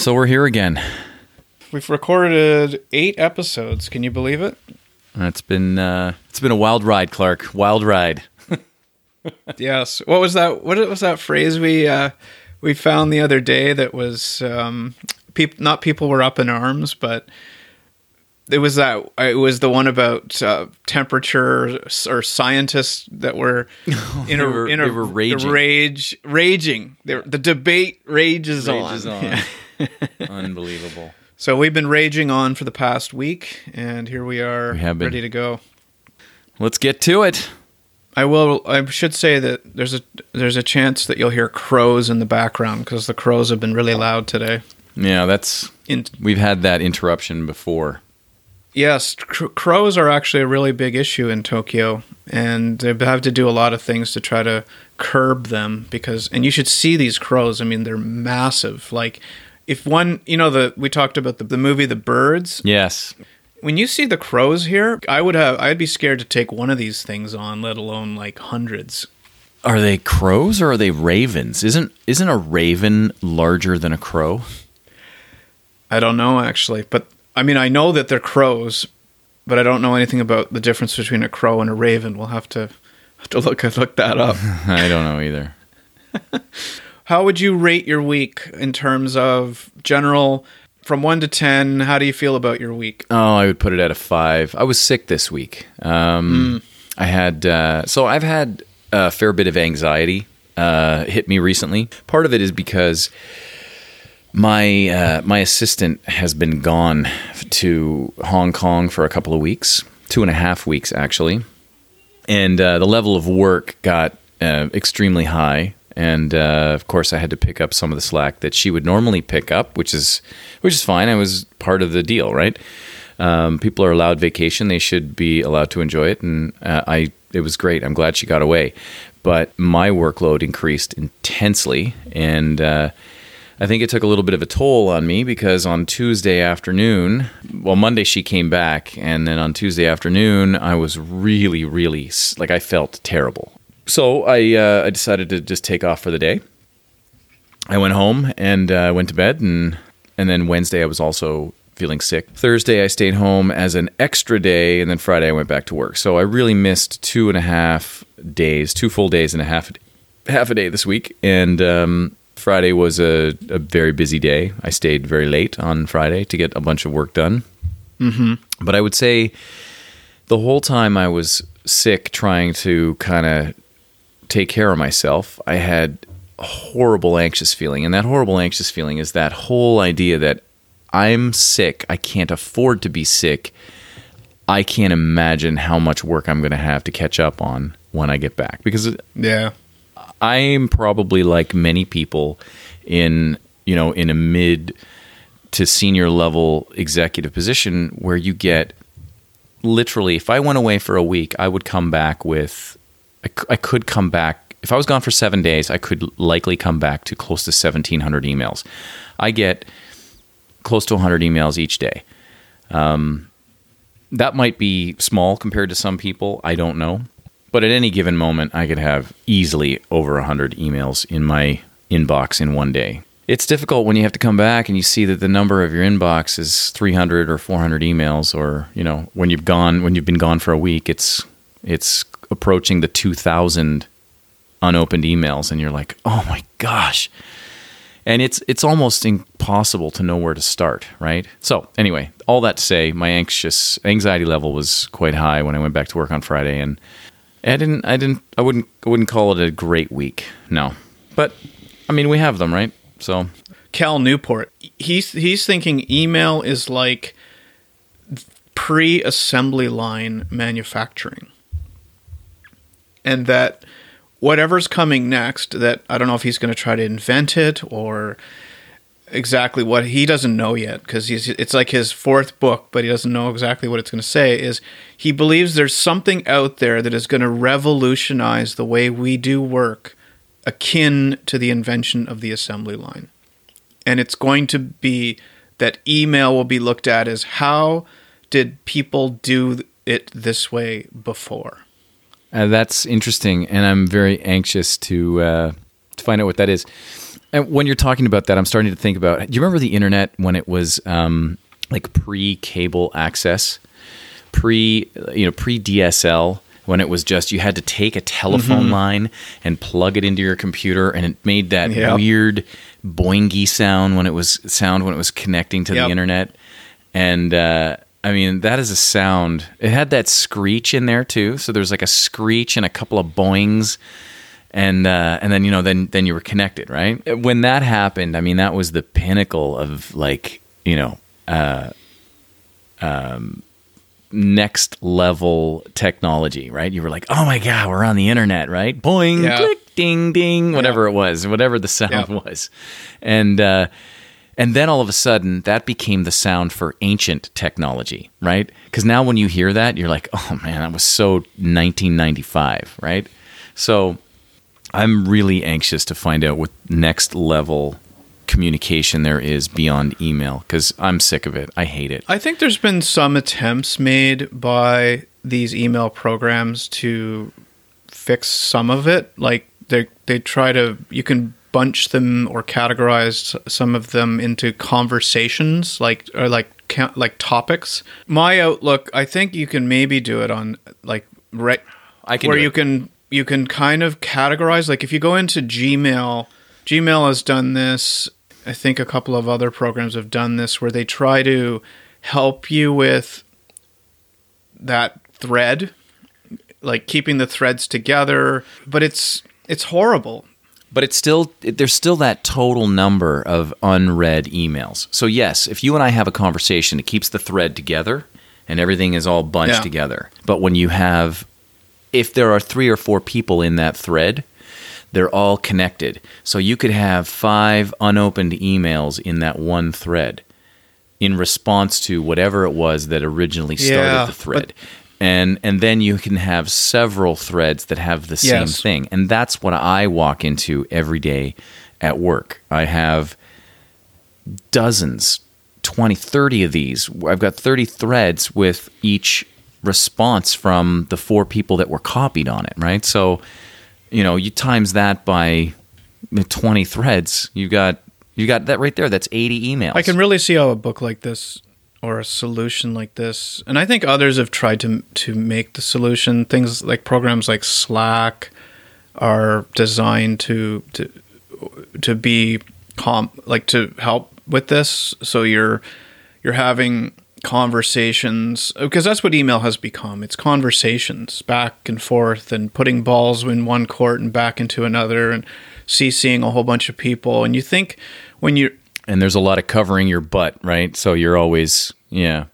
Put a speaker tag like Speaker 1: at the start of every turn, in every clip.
Speaker 1: So we're here again.
Speaker 2: We've recorded eight episodes. Can you believe it?
Speaker 1: It's been uh, it's been a wild ride, Clark. Wild ride.
Speaker 2: yes. What was that? What was that phrase we uh, we found the other day? That was um, people. Not people were up in arms, but it was that. It was the one about uh, temperature or scientists that were in a
Speaker 1: were-
Speaker 2: in a,
Speaker 1: were raging.
Speaker 2: rage raging. Were- the debate rages,
Speaker 1: Rages
Speaker 2: on.
Speaker 1: on. Unbelievable.
Speaker 2: So we've been raging on for the past week, and here we are,
Speaker 1: We
Speaker 2: ready to go.
Speaker 1: Let's get to it.
Speaker 2: I will. I should say that there's a there's a chance that you'll hear crows in the background because the crows have been really loud today.
Speaker 1: Yeah, that's
Speaker 2: In,
Speaker 1: we've had that interruption before.
Speaker 2: yes, cr- crows are actually a really big issue in Tokyo, and they have to do a lot of things to try to curb them because. And you should see these crows. I mean, they're massive. Like if one, you know, the we talked about the, the movie The Birds.
Speaker 1: Yes.
Speaker 2: When you see the crows here, I would have. I'd be scared to take one of these things on, let alone like hundreds.
Speaker 1: Are they crows or are they ravens? Isn't isn't a raven larger than a crow?
Speaker 2: I don't know actually, but I mean I know that they're crows, but I don't know anything about the difference between a crow and a raven. We'll have to have to look look that up.
Speaker 1: I don't know either.
Speaker 2: how would you rate your week in terms of general from 1 to 10? How do you feel about your week?
Speaker 1: Oh, I would put it at a five. I was sick this week. Um, I had uh, so I've had a fair bit of anxiety uh, hit me recently. Part of it is because my uh, my assistant has been gone to Hong Kong for a couple of weeks, two and a half weeks actually, and uh, the level of work got uh, extremely high. And uh, of course, I had to pick up some of the slack that she would normally pick up, which is which is fine. I was part of the deal, right? Um, people are allowed vacation; they should be allowed to enjoy it, and uh, I it was great. I'm glad she got away, but my workload increased intensely, and uh, I think it took a little bit of a toll on me because on Tuesday afternoon, well, Monday she came back, and then on Tuesday afternoon, I was really, really like I felt terrible. So I uh, I decided to just take off for the day. I went home and uh, went to bed, and and then Wednesday I was also feeling sick. Thursday I stayed home as an extra day, and then Friday I went back to work. So I really missed two and a half days, two full days and a half half a day this week, and um, Friday was a, a very busy day. I stayed very late on Friday to get a bunch of work done. Mm-hmm. But I would say the whole time I was sick, trying to kind of take care of myself, I had a horrible anxious feeling. And that horrible anxious feeling is that whole idea that I'm sick, I can't afford to be sick. I can't imagine how much work I'm going to have to catch up on when I get back because
Speaker 2: Yeah.
Speaker 1: I'm probably like many people in you know in a mid to senior level executive position where you get literally if I went away for a week I would come back with I, c- I could come back if I was gone for 7 days I could likely come back to close to 1700 emails I get close to 100 emails each day Um, that might be small compared to some people. I don't know. But at any given moment, I could have easily over 100 emails in my inbox in one day. It's difficult when you have to come back and you see that the number of your inbox is 300 or 400 emails or, you know, when you've gone when you've been gone for a week, it's it's approaching the 2000 unopened emails and you're like, "Oh my gosh." and it's it's almost impossible to know where to start right so anyway all that to say my anxious anxiety level was quite high when i went back to work on friday and i didn't i didn't i wouldn't i wouldn't call it a great week no but i mean we have them right so
Speaker 2: Cal Newport. He's he's thinking email is like pre-assembly line manufacturing. And that whatever's coming next that I don't know if he's going to try to invent it or exactly what he doesn't know yet because it's like his fourth book but he doesn't know exactly what it's going to say is he believes there's something out there that is going to revolutionize the way we do work akin to the invention of the assembly line. And it's going to be that email will be looked at as how did people do it this way before
Speaker 1: uh, that's interesting and i'm very anxious to uh, to find out what that is And when you're talking about that, I'm starting to think about. Do you remember the internet when it was um, like pre-cable access, pre you know pre DSL? When it was just you had to take a telephone
Speaker 2: Mm-hmm.
Speaker 1: line and plug it into your computer, and it made that
Speaker 2: Yep.
Speaker 1: weird boingy sound when it was sound when it was connecting to
Speaker 2: Yep.
Speaker 1: the internet. And uh, I mean, that is a sound. It had that screech in there too. So there's like a screech and a couple of boings and uh, and then you know then then you were connected right when that happened i mean that was the pinnacle of like you know uh, um, next level technology right you were like oh my god we're on the internet right boing
Speaker 2: Yeah.
Speaker 1: click ding ding whatever it was whatever the sound
Speaker 2: Yeah.
Speaker 1: was and uh, and then all of a sudden that became the sound for ancient technology right because now when you hear that you're like oh man that was so 1995 right so I'm really anxious to find out what next level communication there is beyond email because I'm sick of it. I hate it.
Speaker 2: I think there's been some attempts made by these email programs to fix some of it. Like they they try to you can bunch them or categorize some of them into conversations, like or like like topics. My outlook, I think you can maybe do it on like right
Speaker 1: I can
Speaker 2: where you
Speaker 1: it.
Speaker 2: can you can kind of categorize like if you go into Gmail, Gmail has done this. I think a couple of other programs have done this where they try to help you with that thread, like keeping the threads together, but it's it's horrible.
Speaker 1: But it's still it- there's still that total number of unread emails. So yes, if you and I have a conversation, it keeps the thread together and everything is all bunched
Speaker 2: Yeah.
Speaker 1: together. But when you have if there are 3 or 4 people in that thread, they're all connected. So you could have 5 unopened emails in that one thread in response to whatever it was that originally started
Speaker 2: Yeah,
Speaker 1: the thread. And and then you can have several threads that have the same
Speaker 2: Yes.
Speaker 1: thing. And that's what I walk into every day at work. I have dozens, 20, 30 of these. I've got 30 threads with each response from the four people that were copied on it, right? So, you know, you times that by 20 threads, you got you got that right there. That's 80 emails.
Speaker 2: I can really see how a book like this or a solution like this, and I think others have tried to to make the solution. Things like programs like Slack are designed to to to be com like to help with this. So you're you're having conversations oh, because that's what email has become. It's conversations back and forth and putting balls in one court and back into another and CCing a whole bunch of people. And you think when you
Speaker 1: and there's a lot of covering your butt, right? So you're always, yeah.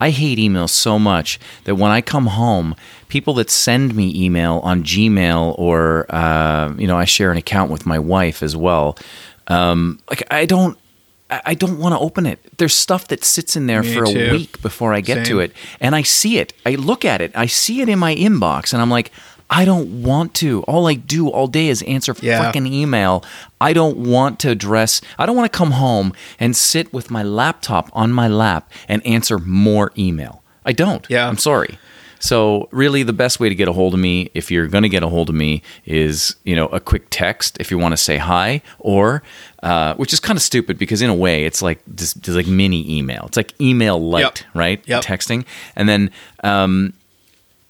Speaker 1: I hate email so much that when I come home, people that send me email on Gmail or, uh, you know, I share an account with my wife as well. Um, like I don't, I don't want to open it. There's stuff that sits in there
Speaker 2: Me
Speaker 1: for a
Speaker 2: too.
Speaker 1: week before I get to it, and I see it. I look at it. I see it in my inbox, and I'm like, I don't want to. All I do all day is answer
Speaker 2: Yeah.
Speaker 1: freaking email. I don't want to address, I don't want to come home and sit with my laptop on my lap and answer more email. I don't.
Speaker 2: Yeah.
Speaker 1: I'm sorry. So really the best way to get a hold of me if you're going to get a hold of me is, you know, a quick text if you want to say hi or uh, which is kind of stupid because in a way it's like this, this like mini email. It's like email light,
Speaker 2: Yep.
Speaker 1: right?
Speaker 2: Yep.
Speaker 1: Texting. And then um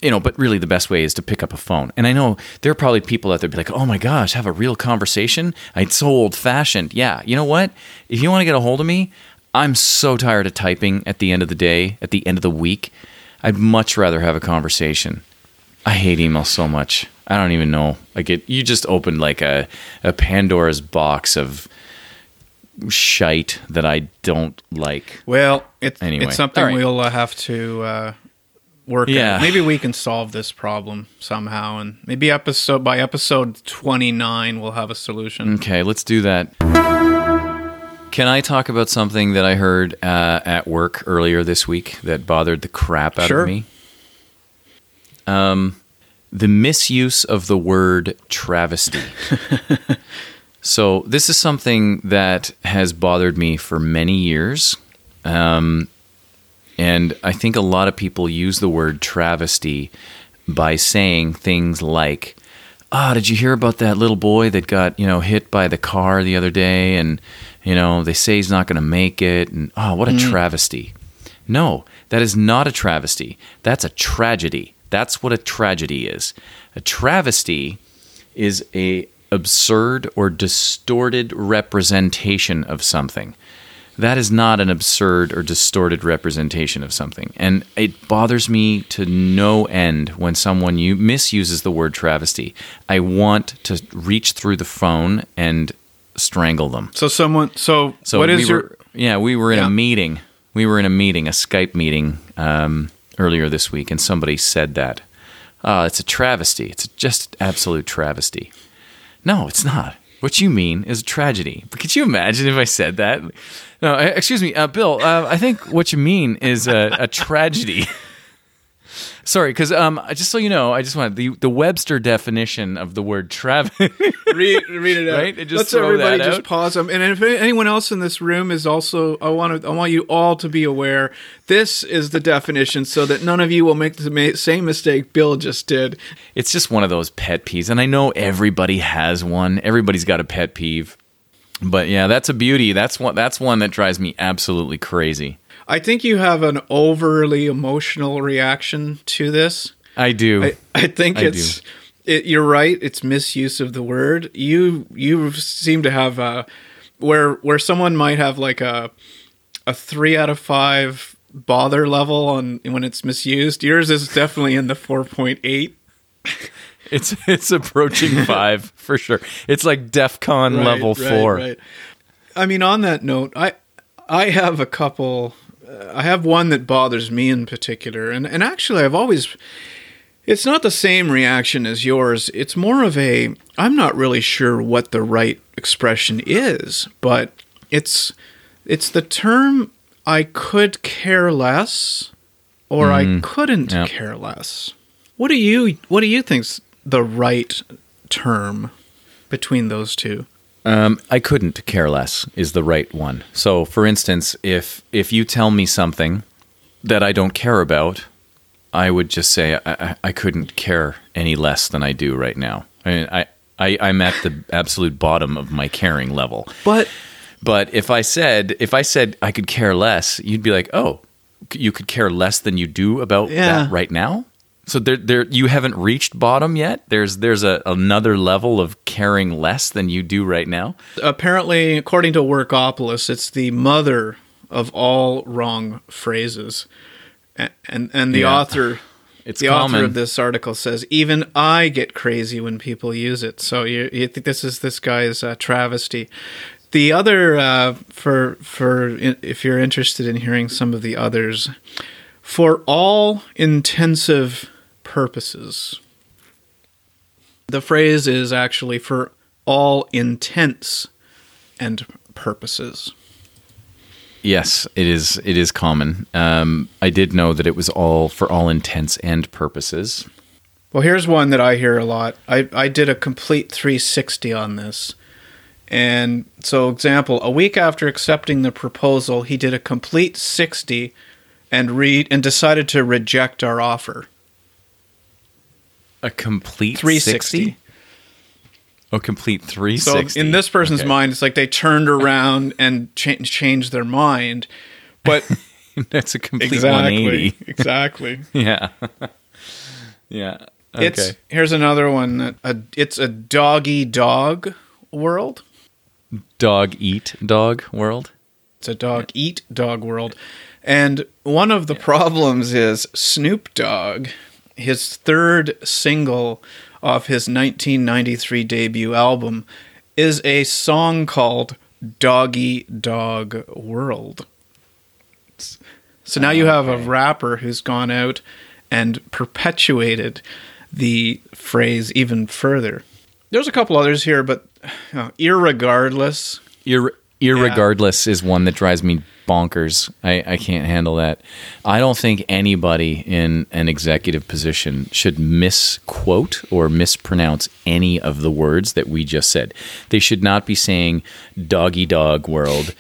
Speaker 1: you know, but really the best way is to pick up a phone. And I know there are probably people out there be like, oh my gosh, have a real conversation. It's so old fashioned. Yeah, you know what? If you want to get a hold of me, I'm so tired of typing at the end of the day, at the end of the week. I'd much rather have a conversation. I hate email so much. I don't even know. Like it, you just opened like a, a Pandora's box of shite that I don't like.
Speaker 2: Well, it's
Speaker 1: Anyway.
Speaker 2: it's something
Speaker 1: right.
Speaker 2: we'll uh, have to uh, work.
Speaker 1: Yeah.
Speaker 2: Yeah, maybe we can solve this problem somehow, and maybe episode by episode twenty nine we'll have a solution.
Speaker 1: Okay, let's do that. Can I talk about something that I heard uh, at work earlier this week that bothered the crap out
Speaker 2: Sure.
Speaker 1: of me? Um, the misuse of the word travesty. so this is something that has bothered me for many years. Um, and I think a lot of people use the word travesty by saying things like, ah, did you hear about that little boy that got, you know, hit by the car the other day and, you know, they say he's not going to make it and oh, what a travesty. No, that is not a travesty. That's a tragedy. That's what a tragedy is. A travesty is a absurd or distorted representation of something. That is not an absurd or distorted representation of something. And it bothers me to no end when someone you misuses the word travesty. I want to reach through the phone and strangle them.
Speaker 2: So someone. So,
Speaker 1: So
Speaker 2: what
Speaker 1: we
Speaker 2: is your?
Speaker 1: were, yeah, we were in
Speaker 2: Yeah.
Speaker 1: a meeting. We were in a meeting, a Skype meeting um, earlier this week, and somebody said that. Uh, it's a travesty. It's just absolute travesty. No, it's not. What you mean is a tragedy. But could you imagine if I said that? No, uh, excuse me, uh, Bill. Uh, I think what you mean is a, a tragedy. Sorry, because um, just so you know, I just want the the Webster definition of the word travesty.
Speaker 2: read, read it out.
Speaker 1: Right? And just
Speaker 2: Let's everybody just
Speaker 1: out.
Speaker 2: pause them. And if anyone else in this room is also, I want to, I want you all to be aware. This is the definition, so that none of you will make the same mistake Bill just did.
Speaker 1: it's just one of those pet peeves and i know everybody has one everybody's got a pet peeve but yeah that's a beauty that's one that's one that drives me absolutely crazy
Speaker 2: I think you have an overly emotional reaction to this.
Speaker 1: i do
Speaker 2: I, I think
Speaker 1: I
Speaker 2: it's. It, you're right. It's misuse of the word. You you seem to have a where where someone might have like a a three out of five bother level on when it's misused. Yours is definitely in the four point eight.
Speaker 1: It's it's approaching five for sure it's like defcon
Speaker 2: Right,
Speaker 1: level
Speaker 2: right,
Speaker 1: four
Speaker 2: right. I mean, on that note, I I have a couple. Uh, I have one that bothers me in particular, and and actually, I've always. It's not the same reaction as yours. It's more of a. I'm not really sure what the right expression is, but it's it's the term I could care less, or I couldn't
Speaker 1: yeah.
Speaker 2: care less. What do you What do you think's the right term between those two?
Speaker 1: Um, I couldn't care less is the right one. So, for instance, if if you tell me something that I don't care about, I would just say I, I, couldn't care any less than I do right now. I, mean, I, I I'm at the absolute bottom of my caring level.
Speaker 2: But
Speaker 1: But if I said if I said I could care less, you'd be like, oh, you could care less than you do about
Speaker 2: Yeah.
Speaker 1: that right now. So there, there, you haven't reached bottom yet. There's, there's a, another level of caring less than you do right now.
Speaker 2: apparently, according to Workopolis, it's the mother of all wrong phrases. And and, and the
Speaker 1: Yeah.
Speaker 2: author
Speaker 1: It's
Speaker 2: the
Speaker 1: common.
Speaker 2: author of this article says even I get crazy when people use it. So you, you think this is this guy's uh, travesty. The other uh, for for if you're interested in hearing some of the others, for all intensive purposes. The phrase is actually for all intents and purposes.
Speaker 1: Yes, it is. It is common. Um, I did know that it was all for all intents and purposes.
Speaker 2: Well, here's one that I hear a lot. I, I did a complete 360 on this. And so, example, a week after accepting the proposal, he did a complete 60 and read and decided to reject our offer.
Speaker 1: A complete
Speaker 2: 360.
Speaker 1: 360. A complete
Speaker 2: So
Speaker 1: 360.
Speaker 2: in this person's
Speaker 1: Okay.
Speaker 2: mind, it's like they turned around and cha- changed their mind. But
Speaker 1: that's a complete
Speaker 2: exactly,
Speaker 1: 180.
Speaker 2: exactly.
Speaker 1: Yeah. yeah. Okay.
Speaker 2: It's here's another one. that- A, it's a doggy dog world.
Speaker 1: dog eat dog world.
Speaker 2: It's a dog eat dog world. And one of the problems is Snoop Dogg, his third single off his 1993 debut album, is a song called Doggy Dog World. So now you have a rapper who's gone out and perpetuated the phrase even further. There's a couple others here, but uh, irregardless,
Speaker 1: Ir- irregardless is one that drives me bonkers. I, I can't handle that. I don't think anybody in an executive position should misquote or mispronounce any of the words that we just said. They should not be saying doggy dog world,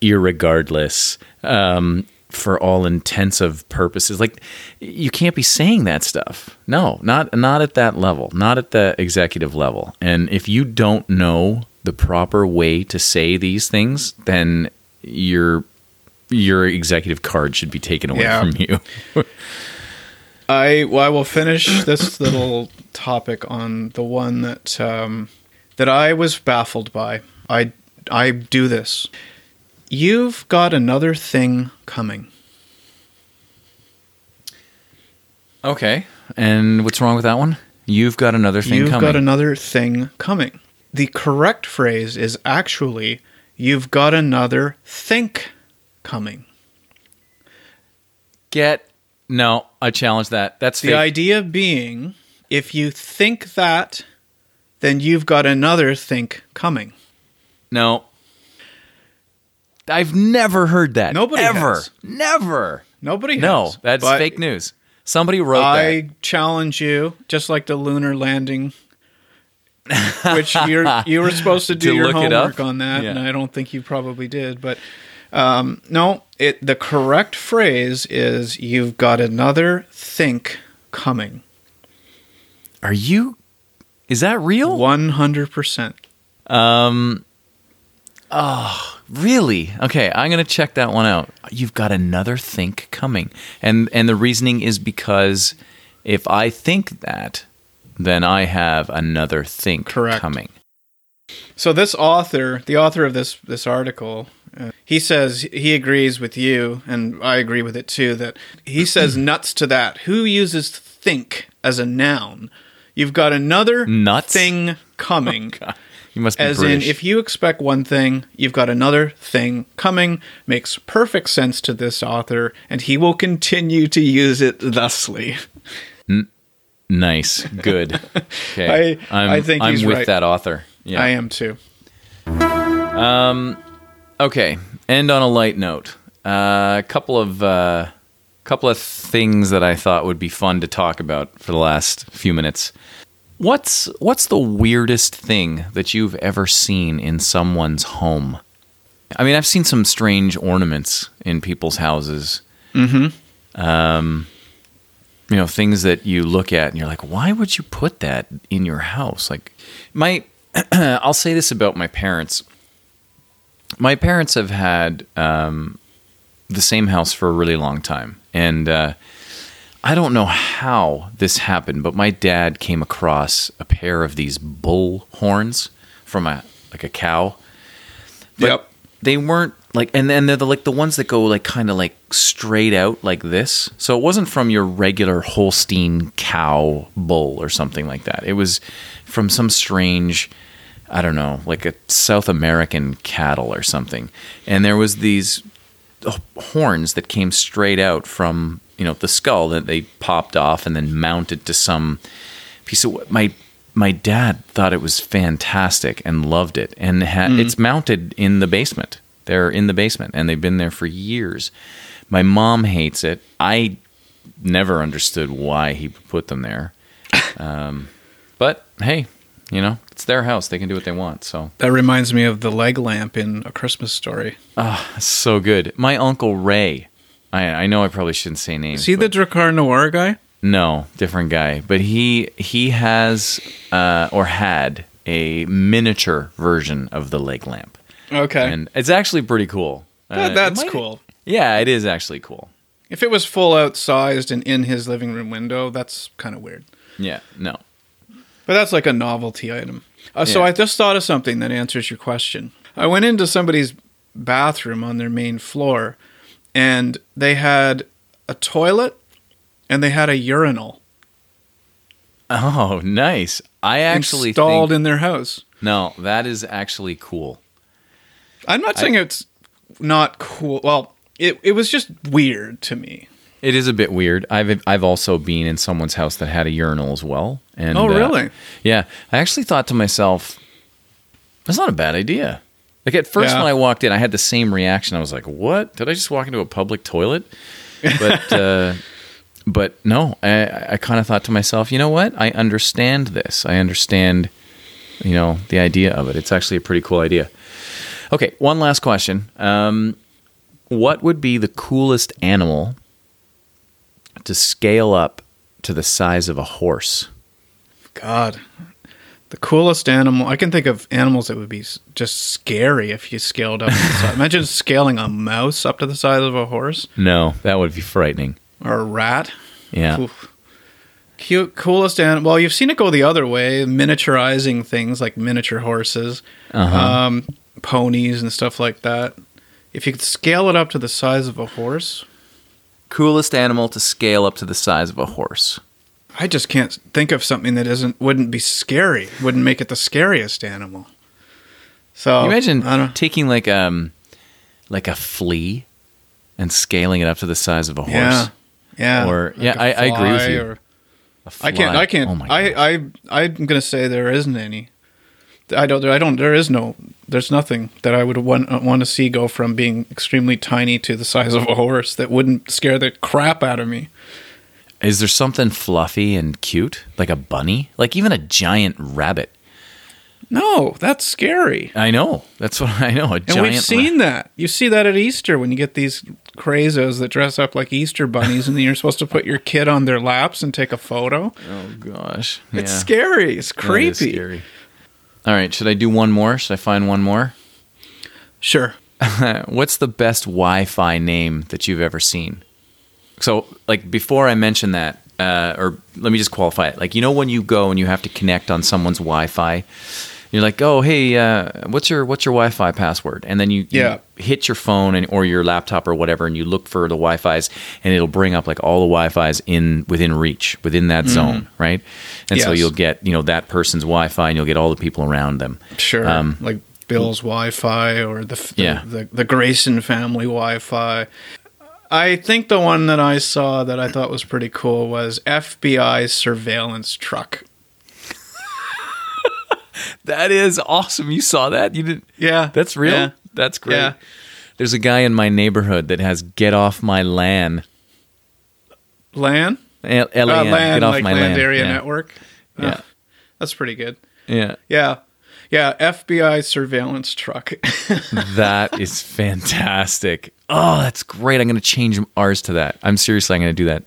Speaker 1: irregardless, um, for all intensive purposes. Like you can't be saying that stuff. No, not not at that level, not at the executive level. And if you don't know the proper way to say these things, then your your executive card should be taken away
Speaker 2: Yeah.
Speaker 1: from you.
Speaker 2: I well, I will finish this little topic on the one that um, that I was baffled by. I I do this. You've got another thing coming.
Speaker 1: okay. And what's wrong with that one? You've got another thing
Speaker 2: You've
Speaker 1: coming.
Speaker 2: got another thing coming. The correct phrase is actually you've got another think coming.
Speaker 1: Get no, I challenge that. That's
Speaker 2: The
Speaker 1: fake.
Speaker 2: idea being if you think that then you've got another think coming.
Speaker 1: No. I've never heard that.
Speaker 2: Nobody
Speaker 1: ever.
Speaker 2: has.
Speaker 1: Never.
Speaker 2: Nobody
Speaker 1: No, that's
Speaker 2: But
Speaker 1: fake news. Somebody wrote
Speaker 2: I
Speaker 1: that.
Speaker 2: challenge you, just like the lunar landing, which you're you were supposed to do
Speaker 1: To
Speaker 2: your homework on that,
Speaker 1: Yeah.
Speaker 2: and I don't think you probably did. But um, no, it the correct phrase is you've got another think coming.
Speaker 1: Are you? Is that real?
Speaker 2: One hundred percent.
Speaker 1: Um. Oh, really? Okay, I'm gonna check that one out. You've got another think coming, and and the reasoning is because if I think that, then I have another think
Speaker 2: Correct.
Speaker 1: coming.
Speaker 2: So this author, the author of this this article, uh, he says he agrees with you, and I agree with it too. That he says nuts to that. Who uses think as a noun? You've got another
Speaker 1: Nuts?
Speaker 2: thing coming.
Speaker 1: You must be
Speaker 2: As
Speaker 1: British.
Speaker 2: in, if you expect one thing, you've got another thing coming. Makes perfect sense to this author, and he will continue to use it thusly.
Speaker 1: Nice, good. Okay,
Speaker 2: I-
Speaker 1: I'm,
Speaker 2: I think
Speaker 1: I'm with
Speaker 2: right.
Speaker 1: that author. Yeah.
Speaker 2: I am too.
Speaker 1: Okay, end on a light note. Uh, a couple of uh, couple of things that I thought would be fun to talk about for the last few minutes. What's what's the weirdest thing that you've ever seen in someone's home? I mean, I've seen some strange ornaments in people's houses. Mm-hmm. Um, you know, things that you look at and you're like, why would you put that in your house? Like, my, I'll say this about my parents my parents have had um, the same house for a really long time, and uh, I don't know how this happened, but my dad came across a pair of these bull horns from a like a cow. But
Speaker 2: Yep.
Speaker 1: They weren't like, and then they're the, like the ones that go like kind of like straight out like this. So it wasn't from your regular Holstein cow bull or something like that. It was from some strange, I don't know, like a South American cattle or something. And there was these oh, horns that came straight out from you know the skull that they popped off and then mounted to some piece of my my dad thought it was fantastic and loved it and ha- hmm. it's mounted in the basement they're in the basement and they've been there for years my mom hates it i never understood why he put them there um, but hey you know it's their house they can do what they want so
Speaker 2: That reminds me of the leg lamp in A Christmas Story.
Speaker 1: Ah, so good my uncle ray I, I know I probably shouldn't say names.
Speaker 2: See the
Speaker 1: but-
Speaker 2: Drakkar Noir guy?
Speaker 1: No, different guy. But he he has uh, or had a miniature version of the leg lamp,
Speaker 2: Okay.
Speaker 1: and it's actually pretty cool. Uh,
Speaker 2: That-
Speaker 1: it
Speaker 2: that's
Speaker 1: might-
Speaker 2: cool.
Speaker 1: Yeah, it is actually cool.
Speaker 2: If it was full out sized and in his living room window, that's kind of weird.
Speaker 1: Yeah, no.
Speaker 2: But that's like a novelty item. Uh, So
Speaker 1: Yeah.
Speaker 2: I just thought of something that answers your question. I went into somebody's bathroom on their main floor, and they had a toilet and they had a urinal
Speaker 1: Oh, nice. I actually
Speaker 2: installed
Speaker 1: think,
Speaker 2: in their house.
Speaker 1: no, that is actually cool.
Speaker 2: I'm not saying it's not cool. Well, it it was just weird to me.
Speaker 1: It is a bit weird. I've I've also been in someone's house that had a urinal as well. And
Speaker 2: Oh,
Speaker 1: uh,
Speaker 2: really?
Speaker 1: yeah, I actually thought to myself, that's not a bad idea. Like at first
Speaker 2: Yeah.
Speaker 1: when I walked in, I had the same reaction. I was like, "What? Did I just walk into a public toilet?" But uh, but no, I I kind of thought to myself, you know what? I understand this. I understand, you know, the idea of it. It's actually a pretty cool idea. Okay, one last question. Um, What would be the coolest animal to scale up to the size of a horse?
Speaker 2: God, the coolest animal. I can think of animals that would be just scary if you scaled up. To the. Imagine scaling a mouse up to the size of a horse
Speaker 1: No, that would be frightening.
Speaker 2: or a rat.
Speaker 1: Yeah.
Speaker 2: Oof. Cute, coolest animal. Well, you've seen it go the other way, miniaturizing things like miniature horses,
Speaker 1: Uh-huh.
Speaker 2: um, ponies, and stuff like that. If you could scale it up to the size of a horse,
Speaker 1: Coolest animal to scale up to the size of a horse.
Speaker 2: I just can't think of something that isn't wouldn't be scary. Wouldn't make it the scariest animal. So
Speaker 1: you imagine
Speaker 2: I don't.
Speaker 1: taking like um like a flea and scaling it up to the size of a horse.
Speaker 2: Yeah, yeah.
Speaker 1: Or- yeah,
Speaker 2: a
Speaker 1: I- I agree with you.
Speaker 2: or- I can't. I can't.
Speaker 1: Oh
Speaker 2: I, I. I'm gonna say there isn't any. I don't. I don't. There is no. There's nothing that I would want uh, want to see go from being extremely tiny to the size of a horse that wouldn't scare the crap out of me.
Speaker 1: Is there something fluffy and cute like a bunny? Like even a giant rabbit?
Speaker 2: No, that's scary.
Speaker 1: I know. That's what I know. A
Speaker 2: And
Speaker 1: giant
Speaker 2: we've seen that. You see that at Easter when you get these crazos that dress up like Easter bunnies, and then you're supposed to put your kid on their laps and take a photo.
Speaker 1: Oh gosh.
Speaker 2: It's
Speaker 1: Yeah.
Speaker 2: scary. It's creepy.
Speaker 1: All right, should I do one more? Should I find one more?
Speaker 2: Sure.
Speaker 1: What's the best Wi-Fi name that you've ever seen? So, like before I mention that, uh, or let me just qualify it. Like you know when you go and you have to connect on someone's Wi-Fi, you're like, oh hey, uh, what's your what's your Wi-Fi password? And then you, you hit your phone and or your laptop or whatever, and you look for the Wi-Fi's, and it'll bring up like all the Wi-Fi's in within reach within that zone, right? And so you'll get you know that person's Wi-Fi, and you'll get all the people around them.
Speaker 2: Sure.
Speaker 1: Um,
Speaker 2: like Bill's Wi-Fi or the the,
Speaker 1: Yeah.
Speaker 2: the the Grayson family Wi-Fi. I think the one that I saw that I thought was pretty cool was FBI surveillance truck.
Speaker 1: That is awesome. You saw that? You didn't?
Speaker 2: Yeah,
Speaker 1: That's real.
Speaker 2: Yeah.
Speaker 1: That's great.
Speaker 2: Yeah.
Speaker 1: There's a guy in my neighborhood that has "Get off my LAN."
Speaker 2: LAN,
Speaker 1: L-
Speaker 2: uh,
Speaker 1: Get off
Speaker 2: like
Speaker 1: my
Speaker 2: Land
Speaker 1: LAN.
Speaker 2: Area
Speaker 1: yeah.
Speaker 2: Network.
Speaker 1: Yeah.
Speaker 2: Uh, that's pretty good.
Speaker 1: Yeah,
Speaker 2: Yeah, yeah. FBI surveillance truck.
Speaker 1: that is fantastic. Oh, that's great. I'm going to change ours to that. I'm seriously, I'm going to do that.